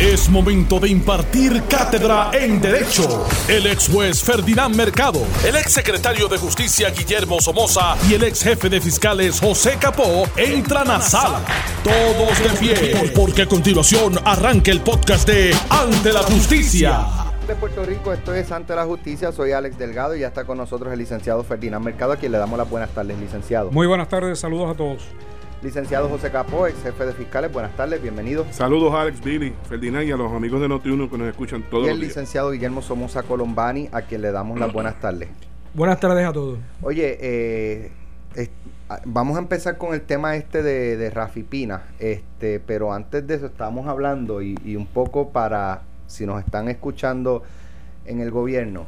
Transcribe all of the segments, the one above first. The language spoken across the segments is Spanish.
Es momento de impartir cátedra en Derecho. El ex juez Ferdinand Mercado, el ex secretario de Justicia Guillermo Somoza y el ex jefe de fiscales José Capó entran a sala. Todos de pie, porque a continuación arranca el podcast de Ante la Justicia. de Puerto Rico, esto es Ante la Justicia, soy Alex Delgado y ya está con nosotros el licenciado Ferdinand Mercado, a quien le damos las buenas tardes, licenciado. Muy buenas tardes, saludos a todos. Licenciado José Capó, ex jefe de fiscales, buenas tardes, bienvenido. Saludos Alex, Billy, Ferdinand y a los amigos de Noti1 que nos escuchan todos Y el los días. licenciado Guillermo Somoza Colombani, a quien le damos las buenas tardes. Buenas tardes a todos. Oye, eh, es- a- vamos a empezar con el tema este de, de Rafi Pina, este, pero antes de eso estábamos hablando y, y un poco para, si nos están escuchando en el gobierno,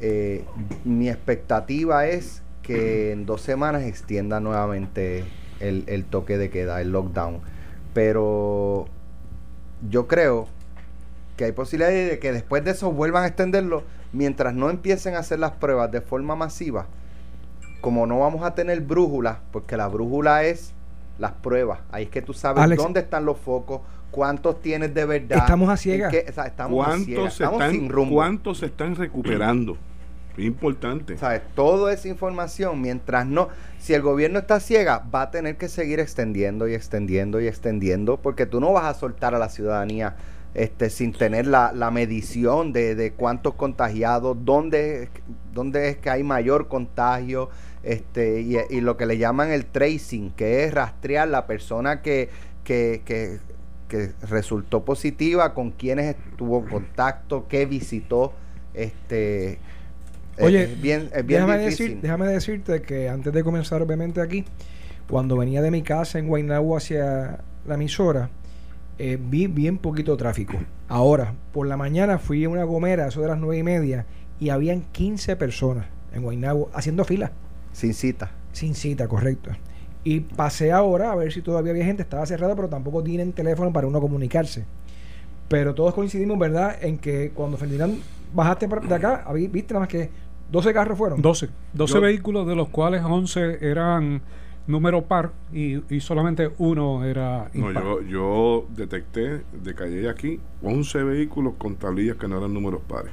eh, mi expectativa es que en dos semanas extienda nuevamente el, el toque de queda, el lockdown, pero yo creo que hay posibilidades de que después de eso vuelvan a extenderlo mientras no empiecen a hacer las pruebas de forma masiva. Como no vamos a tener brújula, porque la brújula es las pruebas. Ahí es que tú sabes Alex. dónde están los focos, cuántos tienes de verdad. Estamos a ciegas. qué- o sea, estamos a ciegas, ¿Cuántos se, estamos sin rumbo. ¿Cuántos se están recuperando? Es importante. ¿Sabes? Toda esa información, mientras no, si el gobierno está ciega, va a tener que seguir extendiendo y extendiendo y extendiendo, porque tú no vas a soltar a la ciudadanía este, sin tener la, la medición de, de cuántos contagiados, dónde, es- dónde es que hay mayor contagio, este, y, lo que le llaman el tracing, que es rastrear la persona que, que, que, que resultó positiva, con quienes estuvo en contacto, qué visitó, este Oye, es bien, es bien déjame, difícil. decir- déjame decirte que antes de comenzar, obviamente, aquí, cuando venía de mi casa en Guaynabo hacia la emisora, eh, vi bien poquito tráfico. Ahora, por la mañana fui a una gomera, eso de las nueve y media, y habían 15 personas en Guaynabo haciendo fila, Sin cita. sin cita, correcto. Y pasé ahora a ver si todavía había gente, estaba cerrada, pero tampoco tienen teléfono para uno comunicarse. Pero todos coincidimos, ¿verdad?, en que cuando Ferdinand bajaste de acá, viste nada más que 12 carros fueron. 12. 12 Yo- vehículos, de los cuales 11 eran número par y, y solamente uno era No, impar. yo, yo detecté de calle aquí 11 vehículos con tablillas que no eran números pares.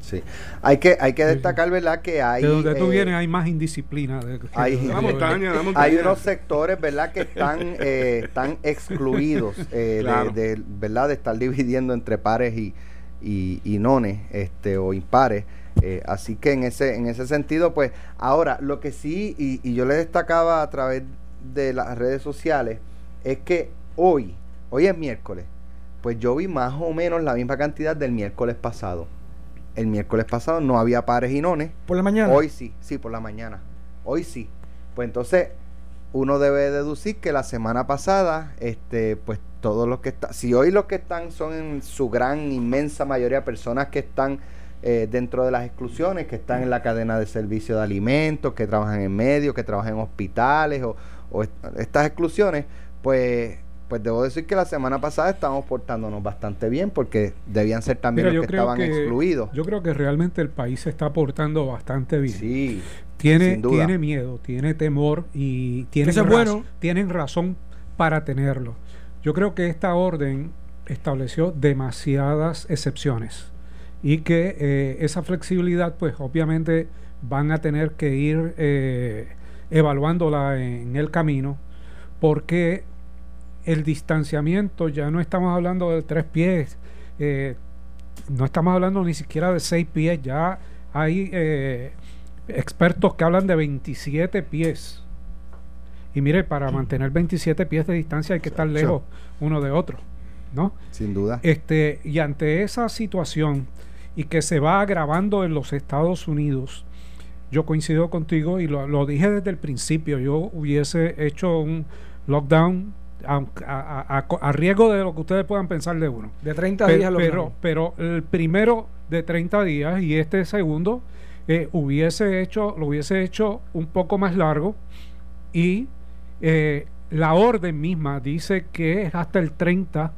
Sí. Hay que, hay que destacar, ¿verdad? Que hay. de donde tú eh, vienes hay más indisciplina. de- que- hay- de- La montaña, la montaña. Hay unos sectores, ¿verdad?, que están, eh, están excluidos eh, Claro. de, de- ¿verdad?, de estar dividiendo entre pares y, y, y nones este, o impares. Eh, así que en ese, en ese sentido, pues, ahora, lo que sí, y, y yo le destacaba a través de las redes sociales, es que hoy, hoy es miércoles, pues yo vi más o menos la misma cantidad del miércoles pasado. El miércoles pasado no había pares y nones. Por la mañana. Hoy sí, sí, por la mañana. Hoy sí. Pues entonces, uno debe deducir que la semana pasada, este, pues todos los que están, si hoy los que están son en su gran, inmensa mayoría personas que están eh, dentro de las exclusiones, que están en la cadena de servicio de alimentos, que trabajan en medios, que trabajan en hospitales o, o est- estas exclusiones, pues, pues debo decir que la semana pasada estábamos portándonos bastante bien porque debían ser también Mira, los que estaban que excluidos. yo creo que realmente el país se está portando bastante bien. Sí, tiene, sin duda. tiene miedo, tiene temor y tiene Eso es bueno. tienen razón para tenerlo. Yo creo que esta orden estableció demasiadas excepciones y que eh, esa flexibilidad, pues obviamente van a tener que ir eh, evaluándola en el camino porque el distanciamiento ya no estamos hablando de tres pies, eh, no estamos hablando ni siquiera de seis pies, ya hay eh, expertos que hablan de 27 pies. Y mire, para mantener 27 pies de distancia hay que estar lejos uno de otro, ¿no? sin duda. Este, y ante esa situación y que se va agravando en los Estados Unidos, yo coincido contigo y lo, lo dije desde el principio, yo hubiese hecho un lockdown a, a- a- a riesgo de lo que ustedes puedan pensar de uno. De 30 Pe- días lo pero, pero el primero de 30 días y este segundo eh, hubiese hecho, lo hubiese hecho un poco más largo y eh, la orden misma dice que es hasta el 30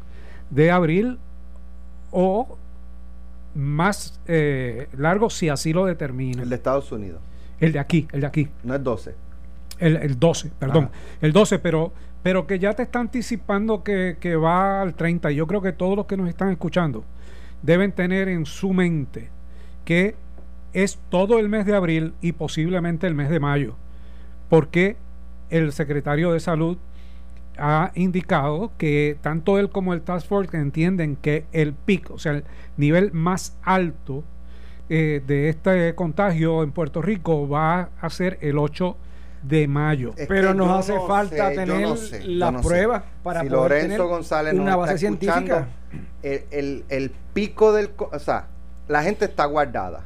de abril o más eh, largo si así lo determina. El de Estados Unidos. El de aquí, el de aquí. No es 12. El, el 12, perdón. Ajá. El 12, pero pero que ya te está anticipando que, que va al 30. Y yo creo que todos los que nos están escuchando deben tener en su mente que es todo el mes de abril y posiblemente el mes de mayo, porque el secretario de salud ha indicado que tanto él como el Task Force entienden que el pico, o sea, el nivel más alto eh, de este contagio en Puerto Rico va a ser el 8 de mayo. Es Pero nos hace falta tener la prueba para si Lorenzo González una base científica. El, el, pico del... O sea, la gente está guardada.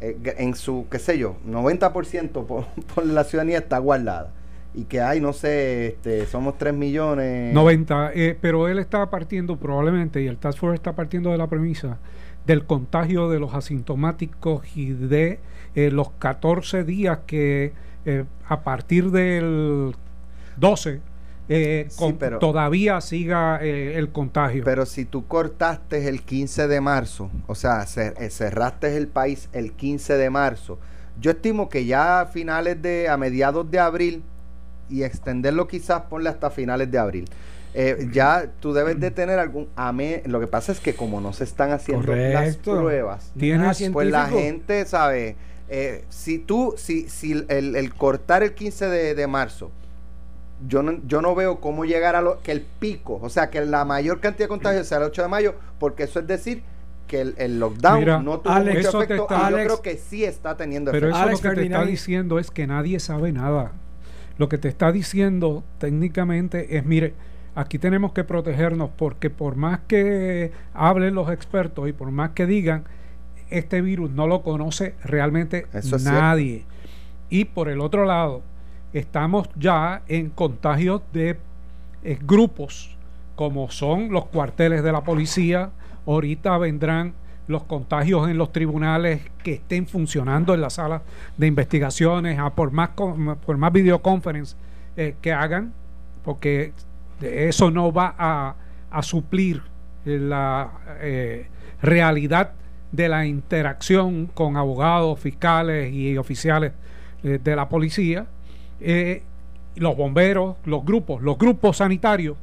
Eh, en su, qué sé yo, 90% por, por la ciudadanía está guardada y que hay, no sé, este, somos 3 millones. 90, eh, pero él está partiendo probablemente, y el Task Force está partiendo de la premisa del contagio de los asintomáticos y de eh, los 14 días que eh, a partir del 12 todavía siga el contagio. Pero si tú cortaste el 15 de marzo, o sea, cerraste el país el 15 de marzo, yo estimo que ya a finales de, a mediados de abril, y extenderlo quizás ponle hasta finales de abril. Eh, ya tú debes de tener algún AME. Lo que pasa es que como no se están haciendo las pruebas, pues la gente sabe. Eh, si tú, si, si el, cortar el 15 de, marzo, yo no, yo no veo cómo llegar a lo que el pico, o sea, que la mayor cantidad de contagios sea el 8 de mayo, porque eso es decir que el, lockdown no tuvo mucho efecto. yo creo que sí está teniendo efecto. Pero eso lo que te está diciendo es que nadie sabe nada. Lo que te está diciendo técnicamente es, mire, aquí tenemos que protegernos porque por más que hablen los expertos y por más que digan, este virus no lo conoce realmente nadie. Y por el otro lado, estamos ya en contagios de eh, grupos como son los cuarteles de la policía. Ahorita vendrán los contagios en los tribunales que estén funcionando en la sala de investigaciones, a por más, por más videoconferencia eh, que hagan, porque eso no va a, a suplir la eh, realidad de la interacción con abogados, fiscales y oficiales eh, de la policía. los bomberos, los grupos, los grupos sanitarios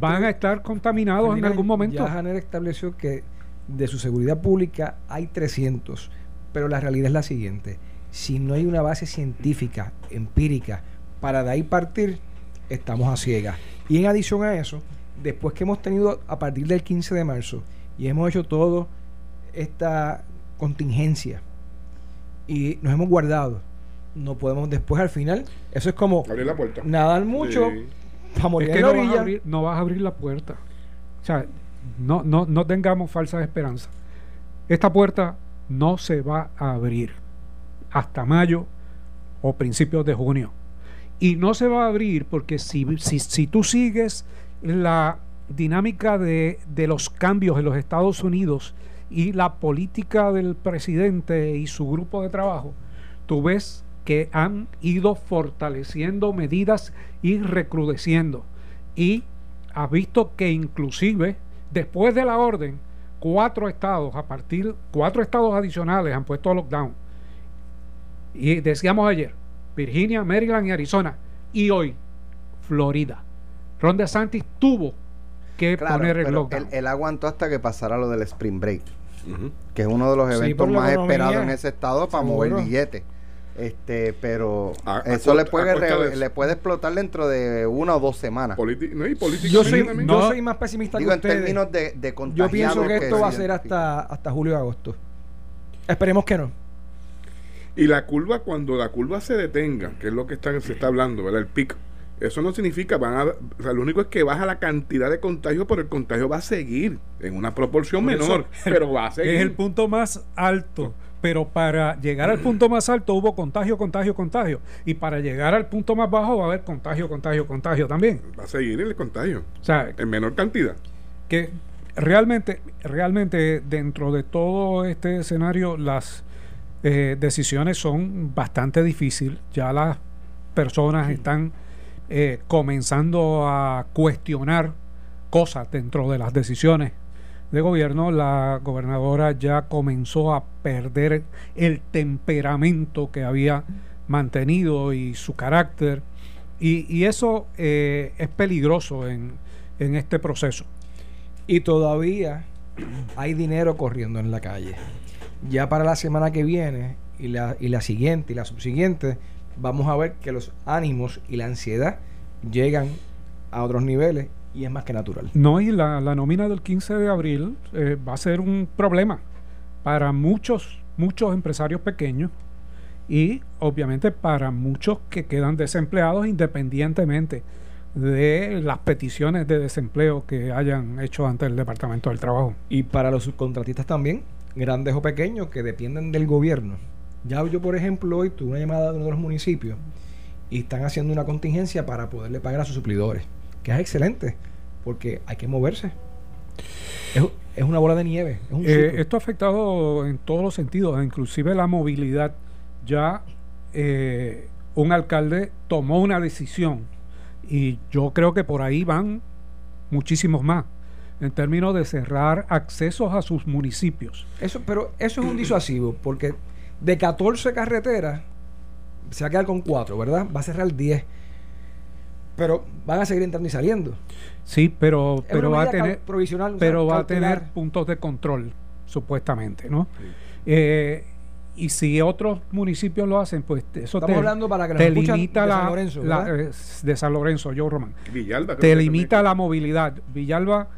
van a estar contaminados en algún momento. Ya Janer estableció que de su seguridad pública hay 300, pero la realidad es la siguiente. Si no hay una base científica, empírica, para de ahí partir, estamos a ciegas. Y en adición a eso, después que hemos tenido a partir del 15 de marzo y hemos hecho todo esta contingencia y nos hemos guardado, no podemos después al final, eso es como abrir la puerta. nadar mucho, es que no Vas a abrir, no vas a abrir la puerta. O sea, no, no, no tengamos falsas esperanzas. Esta puerta no se va a abrir hasta mayo o principios de junio. Y no se va a abrir porque si, si, si tú sigues la dinámica de, de, los cambios en los Estados Unidos y la política del presidente y su grupo de trabajo, tú ves que han ido fortaleciendo medidas y recrudeciendo. Y has visto que inclusive Después de la orden, cuatro estados, a partir, cuatro estados adicionales han puesto lockdown. Y decíamos ayer, Virginia, Maryland y Arizona. Y hoy, Florida. Ron DeSantis tuvo que poner el lockdown. Él, aguantó hasta que pasara lo del Spring Break, que es uno de los eventos más esperados en ese estado para mover billetes. Este, pero eso le puede le puede explotar dentro de una o dos semanas. yo, soy, más pesimista Digo, en términos de, de Yo pienso que esto va a ser hasta, hasta julio y agosto. Esperemos que no. Y la curva, cuando la curva se detenga, que es lo que está, se está hablando, ¿verdad? El pico. Eso no significa, van a, o sea, lo único es que baja la cantidad de contagios, pero el contagio va a seguir en una proporción menor, pero va a seguir. Es el punto más alto pero para llegar al punto más alto hubo contagio, contagio, contagio. Y para llegar al punto más bajo va a haber contagio, contagio, contagio también. Va a seguir el contagio. O sea, en menor cantidad. Que realmente, realmente dentro de todo este escenario las eh, decisiones son bastante difíciles. Ya las personas están eh, comenzando a cuestionar cosas dentro de las decisiones de gobierno, la gobernadora ya comenzó a perder el temperamento que había mantenido y su carácter Y, eso eh, es peligroso en, en este proceso. Y todavía hay dinero corriendo en la calle. Ya para la semana que viene y la, y la siguiente y la subsiguiente, vamos a ver que los ánimos y la ansiedad llegan a otros niveles y es más que natural. No, y la, la nómina del 15 de abril eh, va a ser un problema para muchos, muchos empresarios pequeños y obviamente para muchos que quedan desempleados independientemente de las peticiones de desempleo que hayan hecho ante el Departamento del Trabajo. Y para los subcontratistas también, grandes o pequeños, que dependen del gobierno. Ya yo, por ejemplo, hoy tuve una llamada de uno de los municipios y están haciendo una contingencia para poderle pagar a sus suplidores, que es excelente, porque hay que moverse. Es, es una bola de nieve. Es un Eh, esto ha afectado en todos los sentidos, inclusive la movilidad. Ya eh, un alcalde tomó una decisión y yo creo que por ahí van muchísimos más en términos de cerrar accesos a sus municipios. Eso, pero eso es un disuasivo, porque de 14 carreteras se va a quedar con 4, ¿verdad? Va a cerrar 10. Pero van a seguir entrando y saliendo. Sí, pero, pero va a tener provisional, o sea, pero va a tener puntos de control, supuestamente, ¿no? Eh, y si otros municipios lo hacen, pues eso Estamos te, hablando para que te limita de la, San Lorenzo, eh, de San Lorenzo, Joe Roman. Villalba. Te limita la movilidad. Villalba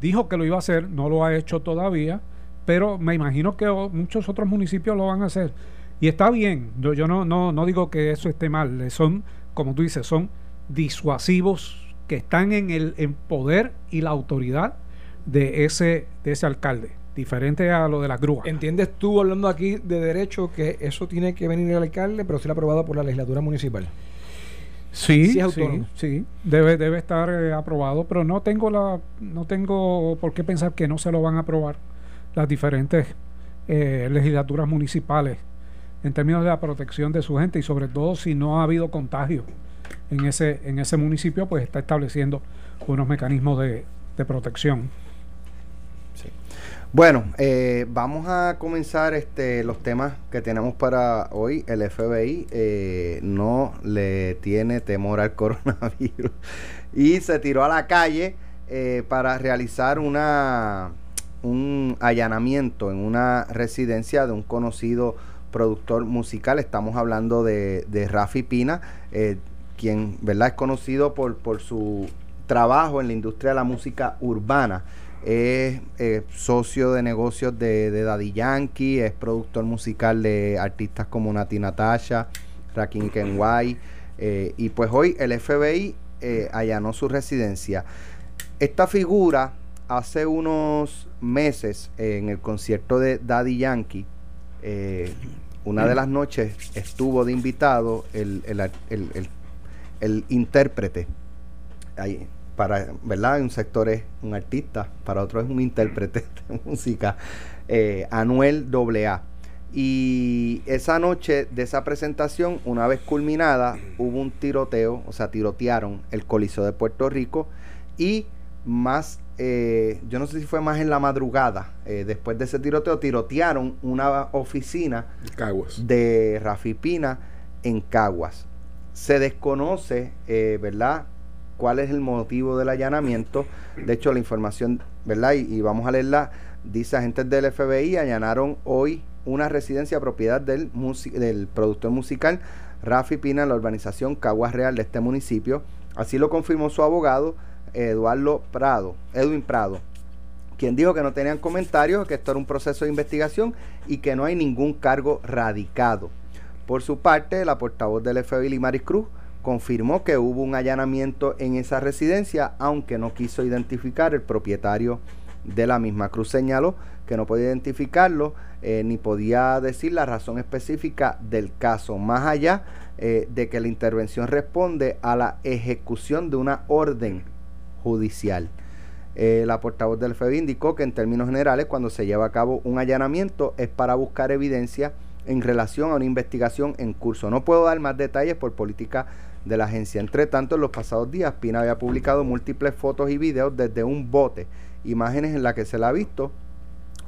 dijo que lo iba a hacer, no lo ha hecho todavía, pero me imagino que muchos otros municipios lo van a hacer. Y está bien, yo, yo no, no, no digo que eso esté mal, eh, son, como tú dices, son disuasivos que están en el en poder y la autoridad de ese, de ese alcalde, diferente a lo de las grúas. ¿Entiendes tú hablando aquí de derecho que eso tiene que venir el alcalde, pero ser aprobado por la legislatura municipal? Sí, Sí sí, es autónomo. sí, debe, debe estar eh, aprobado, pero no tengo la, no tengo por qué pensar que no se lo van a aprobar las diferentes eh, legislaturas municipales en términos de la protección de su gente y sobre todo si no ha habido contagio en ese, en ese municipio, pues está estableciendo unos mecanismos de, de protección. Bueno, eh, vamos a comenzar este, los temas que tenemos para hoy. El FBI eh, no le tiene temor al coronavirus y se tiró a la calle eh, para realizar una, un allanamiento en una residencia de un conocido productor musical. Estamos hablando de, de Rafi Pina, quien ¿verdad? es conocido por, por su trabajo en la industria de la música urbana es eh, socio de negocios de, de Daddy Yankee, es productor musical de artistas como Nati Natasha, Rakim Kenway, eh, y pues hoy el FBI eh, allanó su residencia. Esta figura hace unos meses en el concierto de Daddy Yankee, eh, una de las noches estuvo de invitado el, el, el, el- el intérprete ahí, para, ¿verdad? Un sector es un artista, para otro es un intérprete de música, eh, Anuel AA. Y esa noche de esa presentación, una vez culminada, hubo un tiroteo, o sea, tirotearon el Coliseo de Puerto Rico y más, eh, yo no sé si fue más en la madrugada, eh, después de ese tiroteo, tirotearon una oficina Caguas. de Rafi Pina en Caguas. Se desconoce, eh, ¿verdad?, cuál es el motivo del allanamiento. De hecho, la información, ¿verdad?, y, vamos a leerla, dice agentes del FBI allanaron hoy una residencia propiedad del, del productor musical Rafi Pina en la urbanización Caguas Real de este municipio. Así lo confirmó su abogado, Eduardo Prado, Edwin Prado quien dijo que no tenían comentarios, que esto era un proceso de investigación y que no hay ningún cargo radicado. Por su parte, la portavoz del FBI, Limaris Cruz, confirmó que hubo un allanamiento en esa residencia, aunque no quiso identificar el propietario de la misma. Cruz señaló que no podía identificarlo eh, ni podía decir la razón específica del caso, más allá eh, de que la intervención responde a la ejecución de una orden judicial. Eh, la portavoz del FBI indicó que en términos generales cuando se lleva a cabo un allanamiento es para buscar evidencia en relación a una investigación en curso. No puedo dar más detalles por política de la agencia. Entre tanto, en los pasados días, Pina había publicado múltiples fotos y videos desde un bote, imágenes en las que se la ha visto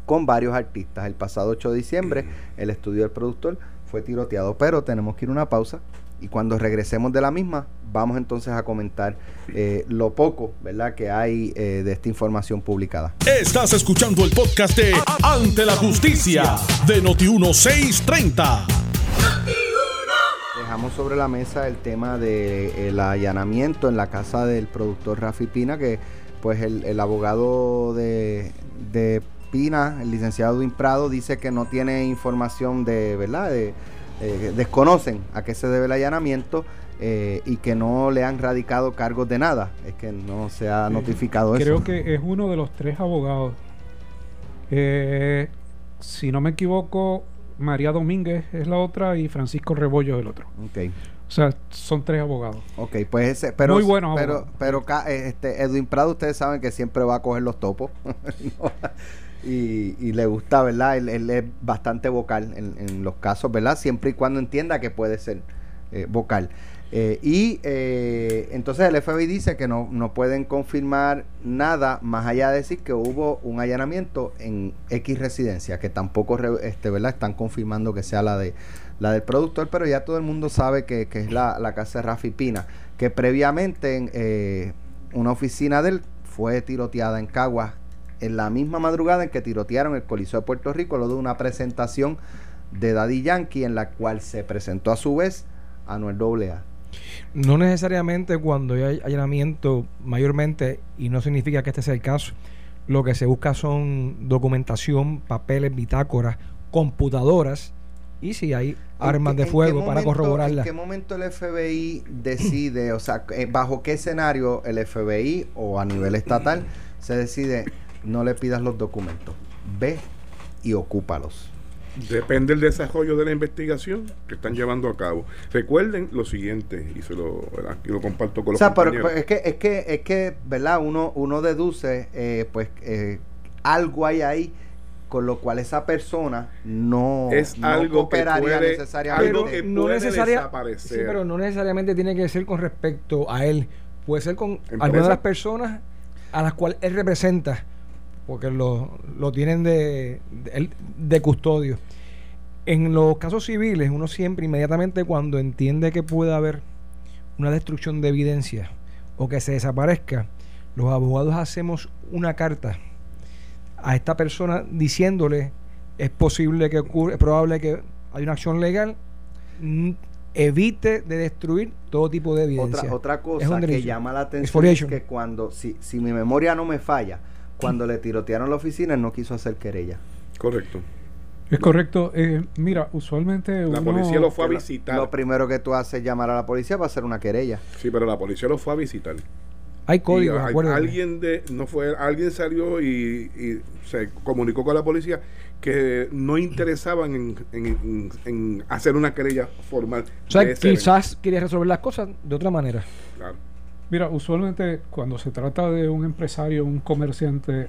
con varios artistas. El pasado 8 de diciembre, el estudio del productor fue tiroteado, pero tenemos que ir a una pausa y cuando regresemos de la misma, vamos entonces a comentar eh, lo poco, ¿verdad?, que hay eh, de esta información publicada. Estás escuchando el podcast de Ante la Justicia de Noti1630. Dejamos sobre la mesa el tema del allanamiento en la casa del productor Rafi Pina, que pues el, abogado de, de, Pina, el licenciado Duin Prado, dice que no tiene información de, ¿verdad?, de eh, desconocen a qué se debe el allanamiento eh, y que no le han radicado cargos de nada. Es que no se ha notificado creo eso. Creo que es uno de los tres abogados. Eh, si no me equivoco, María Domínguez es la otra y Francisco Rebollo es el otro. Okay. O sea, son tres abogados. Ok, pues ese, pero, Muy buenos pero, pero, este, Edwin Prado, ustedes saben que siempre va a coger los topos. y, le gusta, ¿verdad? Él, es bastante vocal en, los casos, ¿verdad? Siempre y cuando entienda que puede ser eh, vocal. Eh, y eh, entonces el FBI dice que no, no pueden confirmar nada más allá de decir que hubo un allanamiento en X residencia, que tampoco este, ¿verdad? están confirmando que sea la de la del productor, pero ya todo el mundo sabe que, es la, la, casa de Rafi Pina, que previamente en una oficina de él fue tiroteada en Caguas en la misma madrugada en que tirotearon el Coliseo de Puerto Rico, lo de una presentación de Daddy Yankee en la cual se presentó a su vez Anuel AA. No necesariamente cuando hay allanamiento mayormente, y no significa que este sea el caso, lo que se busca son documentación, papeles, bitácoras, computadoras y si hay armas de fuego para corroborarla. ¿En qué momento el FBI decide, o sea, eh, bajo qué escenario el FBI o a nivel estatal se decide no le pidas los documentos. Ve y ocúpalos. Depende del desarrollo de la investigación que están llevando a cabo. Recuerden lo siguiente, y se lo, lo comparto con los o Pero, es que, es que, es que, ¿verdad? Uno, uno deduce, eh, pues, eh, algo hay ahí con lo cual esa persona no, es algo que necesariamente no desaparecer. pero no necesariamente tiene que ser con respecto a él puede ser con algunas de las personas a las cuales él representa porque lo, lo tienen de, de, custodio. En los casos civiles, uno siempre inmediatamente cuando entiende que puede haber una destrucción de evidencia o que se desaparezca, los abogados hacemos una carta a esta persona diciéndole es posible que ocurra, es probable que haya una acción legal, evite de destruir todo tipo de evidencia. Otra, otra cosa que llama la atención es que cuando, si, si mi memoria no me falla, cuando le tirotearon la oficina, no quiso hacer querella. Correcto. Es correcto. Eh, mira, usualmente la policía lo fue a visitar. Lo primero que tú haces es llamar a la policía para hacer una querella. Sí, pero la policía lo fue a visitar. Hay códigos, Alguien de no fue alguien salió y, se comunicó con la policía que no interesaban en, hacer una querella formal. O sea, quizás quería resolver las cosas de otra manera. Claro. Mira, usualmente cuando se trata de un empresario, un comerciante,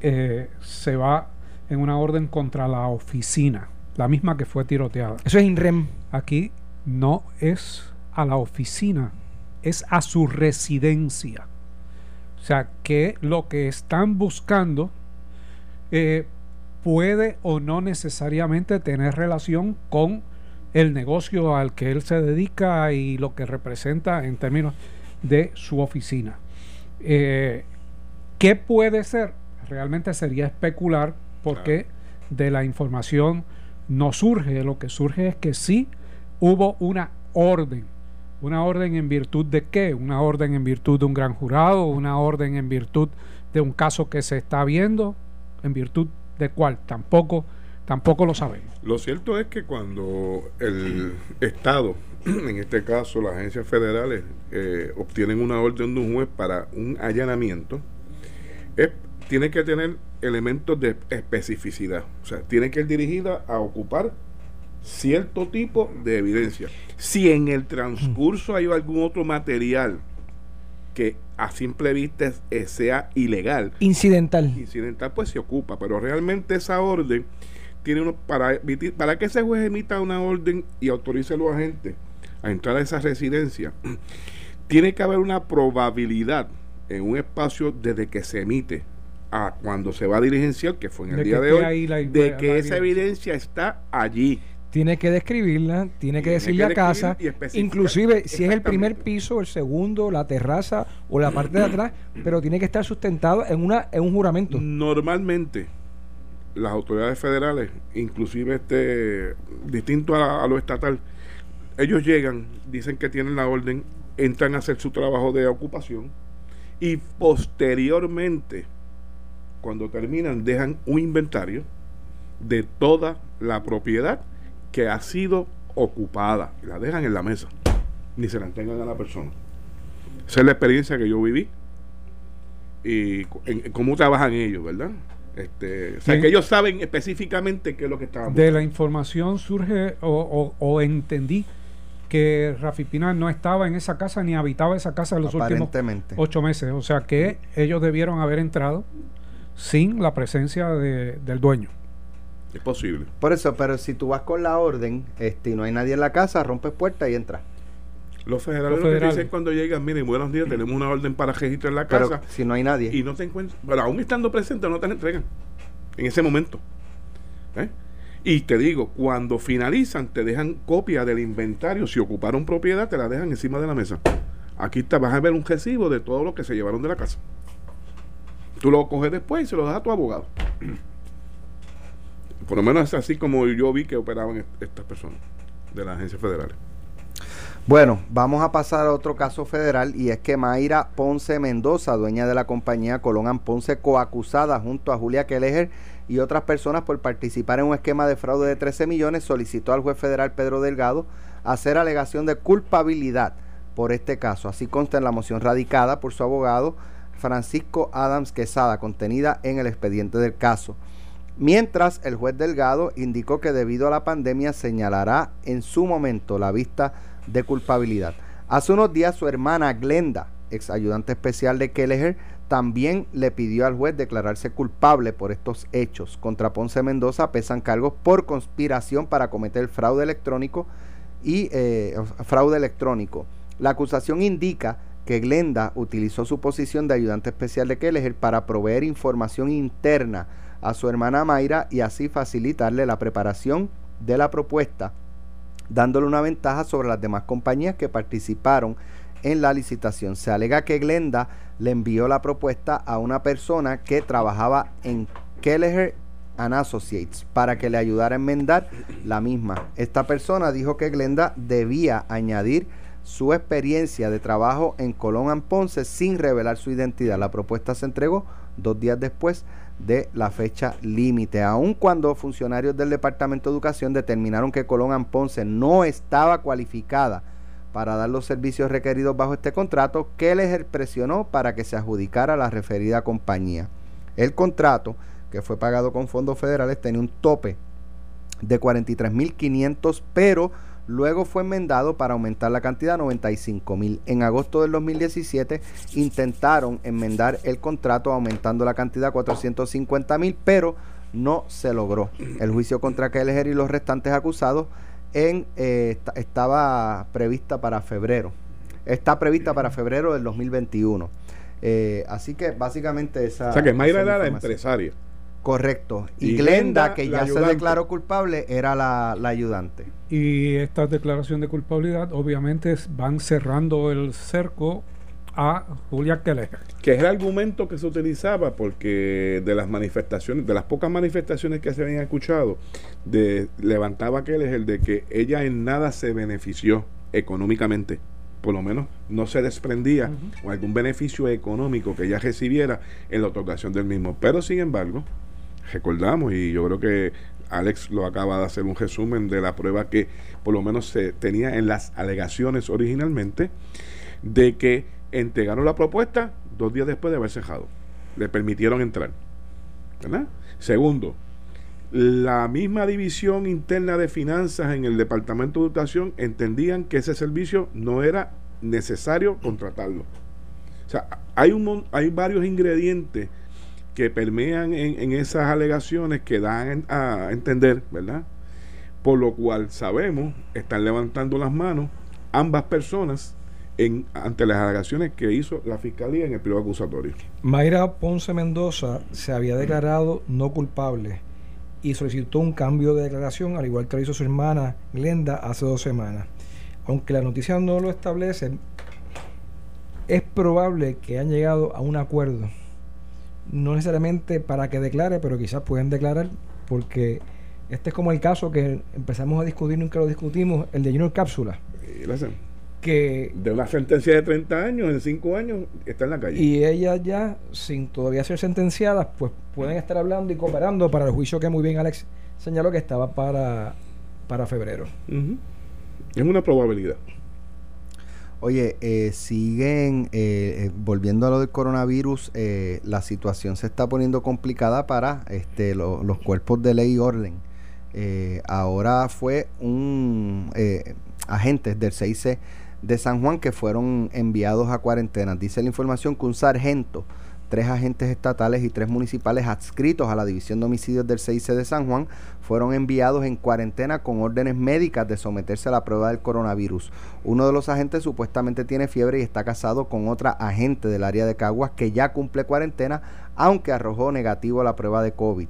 eh, se va en una orden contra la oficina, la misma que fue tiroteada. Eso es INREM. Aquí no es a la oficina, es a su residencia. O sea, que lo que están buscando eh, puede o no necesariamente tener relación con el negocio al que él se dedica y lo que representa en términos de su oficina. Eh, ¿Qué puede ser? Realmente sería especular porque de la información no surge. Lo que surge es que sí hubo una orden. ¿Una orden en virtud de qué? ¿Una orden en virtud de un gran jurado? ¿Una orden en virtud de un caso que se está viendo? ¿En virtud de cuál? Tampoco, tampoco lo sabemos. Lo cierto es que cuando el Estado en este caso las agencias federales eh, obtienen una orden de un juez para un allanamiento, tiene que tener elementos de especificidad. O sea, tiene que ir dirigida a ocupar cierto tipo de evidencia. Si en el transcurso hay algún otro material que a simple vista eh, sea ilegal. Incidental. Incidental, pues se ocupa, pero realmente esa orden tiene uno para para que ese juez emita una orden y autorice a los agentes a entrar a esa residencia, tiene que haber una probabilidad en un espacio desde que se emite a cuando se va a diligenciar, que fue en el día de hoy, de que esa evidencia está allí. Tiene que describirla, tiene que decirle a casa, inclusive si es el primer piso, el segundo, la terraza o la parte de atrás, pero tiene que estar sustentado en una en un juramento. Normalmente, las autoridades federales, inclusive este distinto a, a lo estatal, ellos llegan, dicen que tienen la orden, entran a hacer su trabajo de ocupación y posteriormente, cuando terminan, dejan un inventario de toda la propiedad que ha sido ocupada. Y la dejan en la mesa, ni se la entregan a la persona. Esa es la experiencia que yo viví y en- cómo trabajan ellos, ¿verdad? Este, o sea, Bien. que ellos saben específicamente qué es lo que estaban De la información surge o, o- o entendí que Rafi Pina no estaba en esa casa ni habitaba esa casa en los últimos ocho meses. O sea que ellos debieron haber entrado sin la presencia de- del dueño. Es posible. Por eso, pero si tú vas con la orden este, y no hay nadie en la casa, rompes puerta y entras. Los federales Los lo que dicen cuando llegan, miren, buenos días, tenemos una orden para registro en la Pero casa si no hay nadie. y no te encuentran, pero aún estando presente no te la entregan en ese momento. ¿Eh? Y te digo, cuando finalizan, te dejan copia del inventario. Si ocuparon propiedad, te la dejan encima de la mesa. Aquí te vas a ver un recibo de todo lo que se llevaron de la casa. Tú lo coges después y se lo das a tu abogado. Por lo menos es así como yo vi que operaban est- estas personas de las agencias federales. Bueno, vamos a pasar a otro caso federal y es que Mayra Ponce Mendoza, dueña de la compañía Colón Ponce, coacusada junto a Julia Kelleher y otras personas por participar en un esquema de fraude de 13 millones, solicitó al juez federal Pedro Delgado hacer alegación de culpabilidad por este caso. Así consta en la moción radicada por su abogado Francisco Adams Quesada, contenida en el expediente del caso. Mientras el juez Delgado indicó que debido a la pandemia señalará en su momento la vista de culpabilidad. Hace unos días su hermana Glenda, ex ayudante especial de Kelleher, también le pidió al juez declararse culpable por estos hechos. Contra Ponce Mendoza pesan cargos por conspiración para cometer fraude electrónico y eh, fraude electrónico. La acusación indica que Glenda utilizó su posición de ayudante especial de Kelleher para proveer información interna a su hermana Mayra y así facilitarle la preparación de la propuesta, dándole una ventaja sobre las demás compañías que participaron en la licitación. Se alega que Glenda le envió la propuesta a una persona que trabajaba en Kelleher and Associates para que le ayudara a enmendar la misma. Esta persona dijo que Glenda debía añadir su experiencia de trabajo en Colón and Ponce sin revelar su identidad. La propuesta se entregó dos días después de la fecha límite, aun cuando funcionarios del Departamento de Educación determinaron que Colón and Ponce no estaba cualificada para dar los servicios requeridos bajo este contrato, Keller presionó para que se adjudicara la referida compañía. El contrato, que fue pagado con fondos federales, tenía un tope de 43.500, pero luego fue enmendado para aumentar la cantidad a 95.000. En agosto del 2017 intentaron enmendar el contrato aumentando la cantidad a 450.000, pero no se logró. El juicio contra Keller y los restantes acusados en, eh, esta- estaba prevista para febrero. Está prevista para febrero del 2021. Eh, así que básicamente esa... O sea que Mayra era la empresaria. Correcto. Y, Y Glenda, Glenda, que ya se declaró culpable, era la, la ayudante. Y esta declaración de culpabilidad obviamente van cerrando el cerco a Julia Keller. Que es el argumento que se utilizaba porque de las manifestaciones, de las pocas manifestaciones que se habían escuchado, de, levantaba aquel es el de que ella en nada se benefició económicamente. Por lo menos no se desprendía o algún beneficio económico que ella recibiera en la otorgación del mismo. Pero sin embargo, recordamos, y yo creo que Alex lo acaba de hacer un resumen de la prueba que por lo menos se tenía en las alegaciones originalmente, de que entregaron la propuesta dos días después de haber cejado. Le permitieron entrar. ¿Verdad? Segundo, la misma división interna de finanzas en el Departamento de Educación entendían que ese servicio no era necesario contratarlo. O sea, hay, un, hay varios ingredientes que permean en, en esas alegaciones que dan a entender, ¿verdad? Por lo cual sabemos, están levantando las manos ambas personas en, ante las alegaciones que hizo la Fiscalía en el periodo acusatorio. Mayra Ponce Mendoza se había declarado no culpable y solicitó un cambio de declaración, al igual que lo hizo su hermana Glenda hace dos semanas. Aunque la noticia no lo establece, es probable que han llegado a un acuerdo. No necesariamente para que declare, pero quizás pueden declarar, porque este es como el caso que empezamos a discutir, nunca lo discutimos, el de Junior Cápsula. Que, de una sentencia de 30 años, en 5 años, está en la calle. Y ellas ya, sin todavía ser sentenciadas, pues pueden estar hablando y cooperando para el juicio que muy bien Alex señaló que estaba para, para febrero. Es una probabilidad. Oye, eh, siguen, eh, eh, volviendo a lo del coronavirus, la situación se está poniendo complicada para este, los cuerpos de ley y orden. ahora fue un agente del 6C de San Juan que fueron enviados a cuarentena. Dice la información que un sargento tres agentes estatales y tres municipales adscritos a la División de Homicidios del CIC de San Juan fueron enviados en cuarentena con órdenes médicas de someterse a la prueba del coronavirus. Uno de los agentes supuestamente tiene fiebre y está casado con otra agente del área de Caguas que ya cumple cuarentena, aunque arrojó negativo a la prueba de COVID.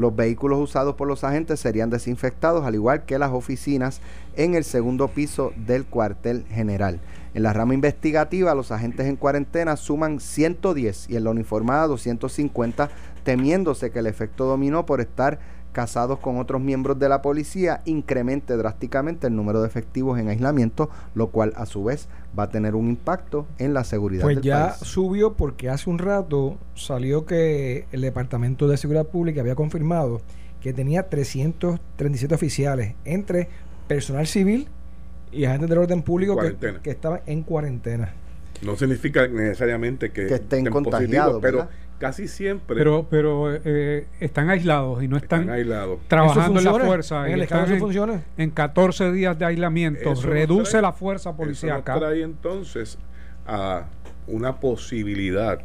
Los vehículos usados por los agentes serían desinfectados, al igual que las oficinas en el segundo piso del cuartel general. En la rama investigativa, los agentes en cuarentena suman 110 y en la uniformada 250, temiéndose que el efecto dominó por estar casados con otros miembros de la policía incremente drásticamente el número de efectivos en aislamiento, lo cual a su vez va a tener un impacto en la seguridad pues ya subió porque hace un rato salió que el Departamento de Seguridad Pública había confirmado que tenía 337 oficiales entre personal civil y agentes del orden público que, estaban en cuarentena. No significa necesariamente que, estén contagiados, pero casi siempre. Pero, pero eh, están aislados y no están, trabajando en la fuerza. En el están en, en 14 días de aislamiento. reduce la fuerza policial. Eso trae entonces a una posibilidad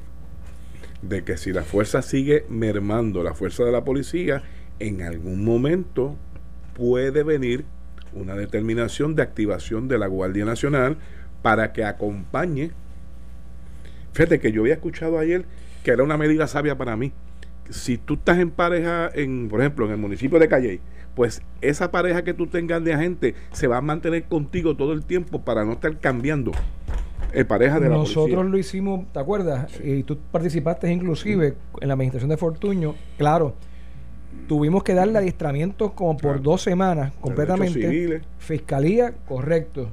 de que si la fuerza sigue mermando la fuerza de la policía, en algún momento puede venir una determinación de activación de la Guardia Nacional para que acompañe. Fíjate que yo había escuchado ayer que era una medida sabia para mí. Si tú estás en pareja, en, por ejemplo, en el municipio de Calley, pues esa pareja que tú tengas de agente se va a mantener contigo todo el tiempo para no estar cambiando el pareja de Nosotros lo hicimos, ¿te acuerdas? Y tú participaste inclusive en la administración de Fortuño. Claro, Tuvimos que darle adiestramientos como por dos semanas completamente. Fiscalía, correcto.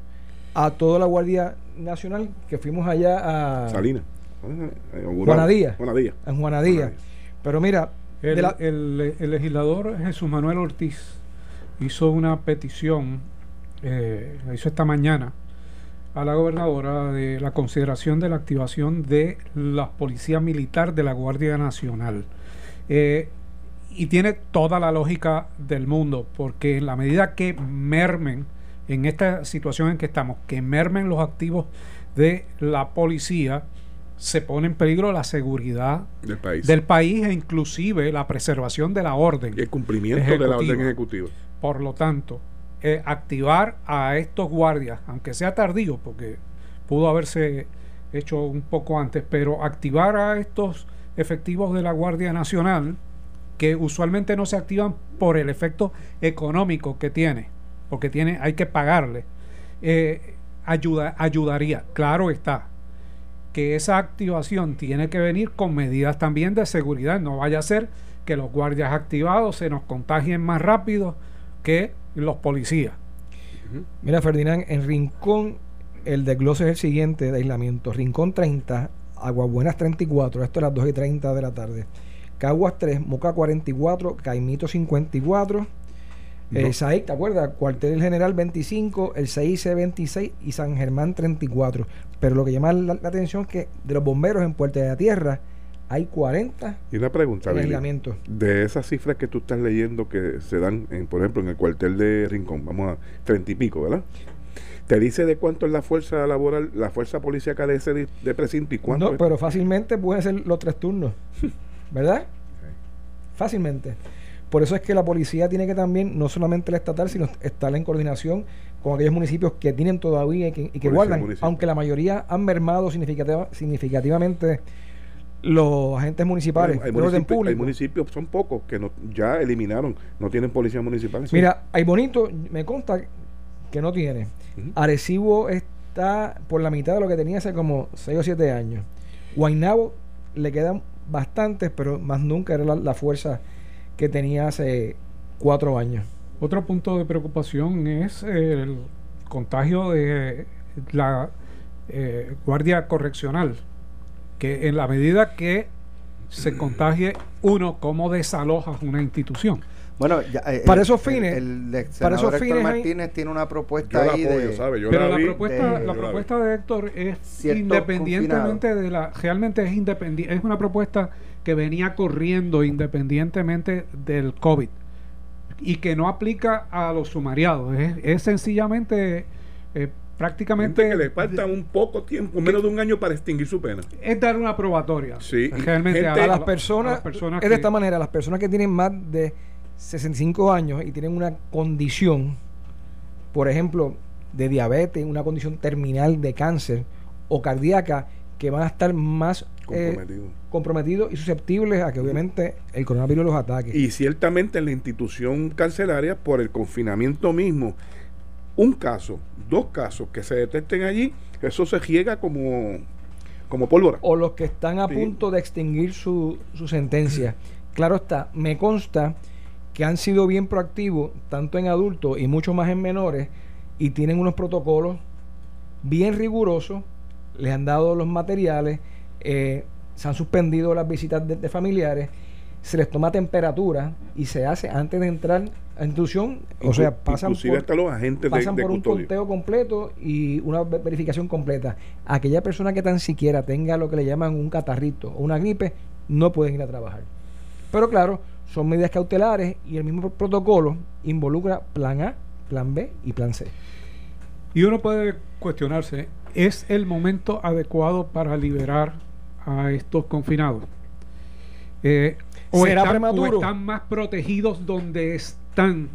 A toda la Guardia Nacional que fuimos allá a. Salinas. Juanadía. Juanadía. En Juanadía. Pero mira. El, el, legislador Jesús Manuel Ortiz hizo una petición, eh, hizo esta mañana, a la gobernadora de la consideración de la activación de la policía militar de la Guardia Nacional. Eh, y tiene toda la lógica del mundo, porque en la medida que mermen, en esta situación en que estamos, que mermen los activos de la policía, se pone en peligro la seguridad del país, del país e inclusive la preservación de la orden. Y el cumplimiento de la orden ejecutiva. Por lo tanto, eh, activar a estos guardias, aunque sea tardío, porque pudo haberse hecho un poco antes, pero activar a estos efectivos de la Guardia Nacional, que usualmente no se activan por el efecto económico que tiene, porque tiene, hay que pagarle, eh, ayuda, ayudaría. Claro está que esa activación tiene que venir con medidas también de seguridad. No vaya a ser que los guardias activados se nos contagien más rápido que los policías. Mira, Ferdinand, en Rincón el desglose es el siguiente de aislamiento. Rincón 30, Aguabuenas 34, esto es las 2 y 30 de la tarde. Caguas 3, Moca 44, Caimito 54, el SAIC, ¿te acuerdas? Cuartel General 25, el CIC 26 y San Germán 34. Pero lo que llama la, atención es que de los bomberos en Puerta de la Tierra hay 40 y una pregunta, de esas cifras que tú estás leyendo que se dan, en, por ejemplo, en el cuartel de Rincón, vamos a 30 y pico, ¿verdad? ¿Te dice de cuánto es la fuerza laboral, la fuerza policíaca de ese de precinto y cuánto? No, pero fácilmente pueden ser los tres turnos. ¿verdad? Fácilmente. Por eso es que la policía tiene que también, no solamente la estatal, sino estar en coordinación con aquellos municipios que tienen todavía y que, guardan, aunque la mayoría han mermado significativamente los agentes municipales, hay, orden municipios, público. hay municipios, son pocos, que no, ya eliminaron, no tienen policías municipales. Mira, hay bonito, me consta que no tiene. Arecibo está por la mitad de lo que tenía hace como 6 o 7 años. Guaynabo le quedan bastantes, pero más nunca era la, la fuerza que tenía hace 4 años. Otro punto de preocupación es el contagio de la eh, guardia correccional, que en la medida que se contagie uno, ¿cómo desalojas una institución? Bueno, ya, eh, Para esos fines- el, el para esos Héctor fines hay- Martínez tiene una propuesta yo la ahí apoyo, de, ¿sabes? Yo Pero la la vi, propuesta, de- la propuesta de Héctor es independientemente de la, realmente es independiente, es una propuesta que venía corriendo independientemente del COVID y que no aplica a los sumariados, es, es sencillamente eh, prácticamente Gente que le falta un poco tiempo, menos de un año para extinguir su pena. es dar una probatoria. Sí, realmente gente- a la- las personas, a las personas es de esta manera, las personas que tienen más de 65 años y tienen una condición, por ejemplo, de diabetes, una condición terminal de cáncer o cardíaca, que van a estar más eh, Comprometido. comprometidos y susceptibles a que obviamente el coronavirus los ataque. Y ciertamente en la institución carcelaria, por el confinamiento mismo, un caso, dos casos que se detecten allí, eso se riega como, como pólvora. o los que están a Sí. punto de extinguir su, su sentencia. Claro está, me consta que han sido bien proactivos, tanto en adultos y mucho más en menores, y tienen unos protocolos bien rigurosos, les han dado los materiales, eh, se han suspendido las visitas de, de familiares, se les toma temperatura y se hace antes de entrar a la institución, o sea, pasan inclusive por, hasta los agentes de, pasan de por un conteo completo y una ve- verificación completa. Aquella persona que tan siquiera tenga lo que le llaman un catarrito o una gripe, no pueden ir a trabajar. Pero claro, son medidas cautelares y el mismo protocolo involucra plan A, plan B y plan C. Y uno puede cuestionarse, ¿es el momento adecuado para liberar a estos confinados? Eh, o, ¿Será están, prematuro? o están más protegidos donde están,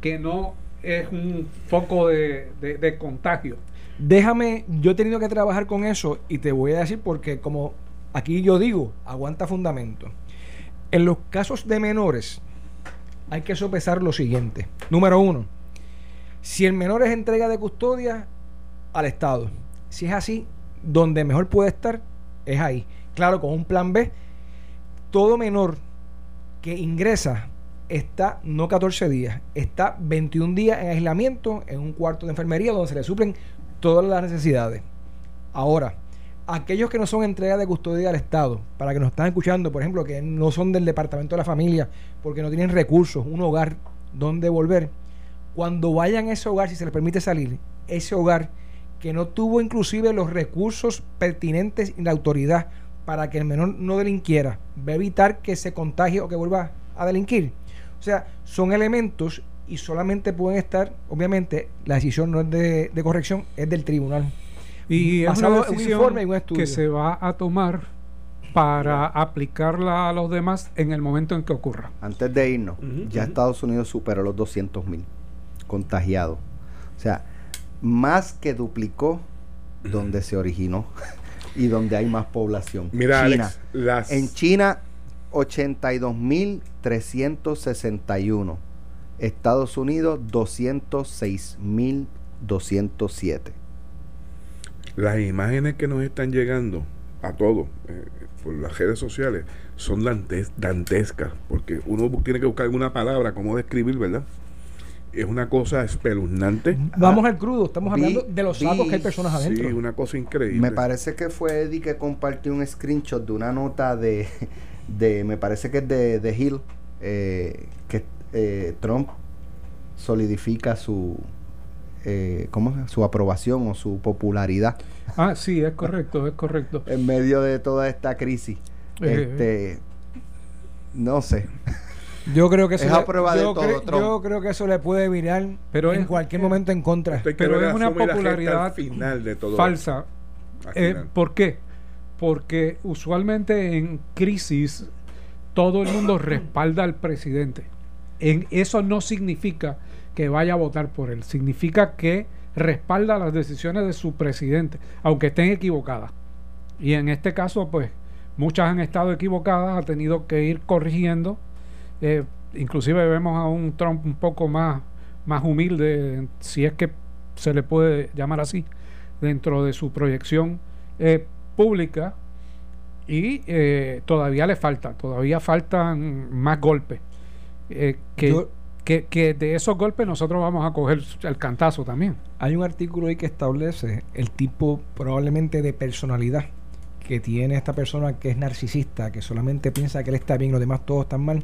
que no es un foco de, de- de contagio. Déjame, yo he tenido que trabajar con eso y te voy a decir porque como aquí yo digo, aguanta fundamento. En los casos de menores hay que sopesar lo siguiente. Número uno, si el menor es entrega de custodia al Estado. Si es así, donde mejor puede estar es ahí. Claro, con un plan B, todo menor que ingresa está no 14 días, está 21 días en aislamiento en un cuarto de enfermería donde se le suplen todas las necesidades. Ahora, aquellos que no son entrega de custodia al Estado, para que nos están escuchando, por ejemplo, que no son del Departamento de la Familia, porque no tienen recursos, un hogar donde volver, cuando vayan a ese hogar, si se les permite salir, ese hogar que no tuvo inclusive los recursos pertinentes y la autoridad para que el menor no delinquiera, va a evitar que se contagie o que vuelva a delinquir. O sea, son elementos y solamente pueden estar, obviamente, la decisión no es de, de corrección, es del tribunal. Y es Basado una en un decisión informe y un estudio. que se va a tomar para aplicarla a los demás en el momento en que ocurra. Antes de irnos, ya. Estados Unidos superó los 200 mil contagiados. O sea, más que duplicó donde se originó y donde hay más población. Mira, China. Alex, las, En China, 82 mil 361. Estados Unidos, 206 mil 207. las imágenes que nos están llegando a todos eh, por las redes sociales son dantes- dantescas, porque uno tiene que buscar alguna palabra, cómo describir, ¿verdad? Es una cosa espeluznante. Vamos al crudo, estamos vi- hablando de los sacos vi- que hay personas adentro. Sí, una cosa increíble. Me parece que fue Eddie que compartió un screenshot de una nota de, de me parece que es de, de Hill, eh, que eh, Trump solidifica su, eh, ¿cómo es? su aprobación o su popularidad Ah, sí, es correcto, es correcto. en medio de toda esta crisis. Eh, Este, no sé. Yo creo que eso Es le- a prueba de yo, todo, cre- Trump. yo creo que eso le puede virar Pero en es- cualquier momento en contra. Pero es una popularidad al final de todo falsa. Eh. ¿Por qué? Porque usualmente en crisis todo el mundo respalda al presidente. En, eso no significa que vaya a votar por él, significa que respalda las decisiones de su presidente, aunque estén equivocadas. Y en este caso, pues, muchas han estado equivocadas, ha tenido que ir corrigiendo. Eh, inclusive vemos a un Trump un poco más, más humilde, si es que se le puede llamar así, dentro de su proyección eh, pública. Y eh, todavía le falta, todavía faltan más golpes. que, que, que, de esos golpes nosotros vamos a coger el cantazo también. Hay un artículo ahí que establece el tipo probablemente de personalidad que tiene esta persona que es narcisista, que solamente piensa que él está bien, los demás todos están mal,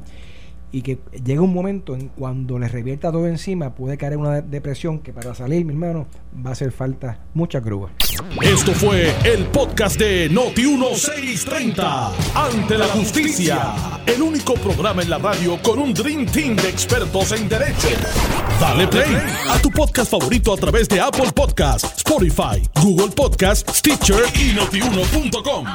y que llega un momento en cuando le revierta todo encima, puede caer una depresión que para salir, mi hermano, va a hacer falta mucha grúa. Esto fue el podcast de Noti 1630. Ante la justicia. El único programa en la radio con un Dream Team de expertos en derecho. Dale play a tu podcast favorito a través de Apple Podcasts, Spotify, Google Podcasts, Stitcher y notiuno.com.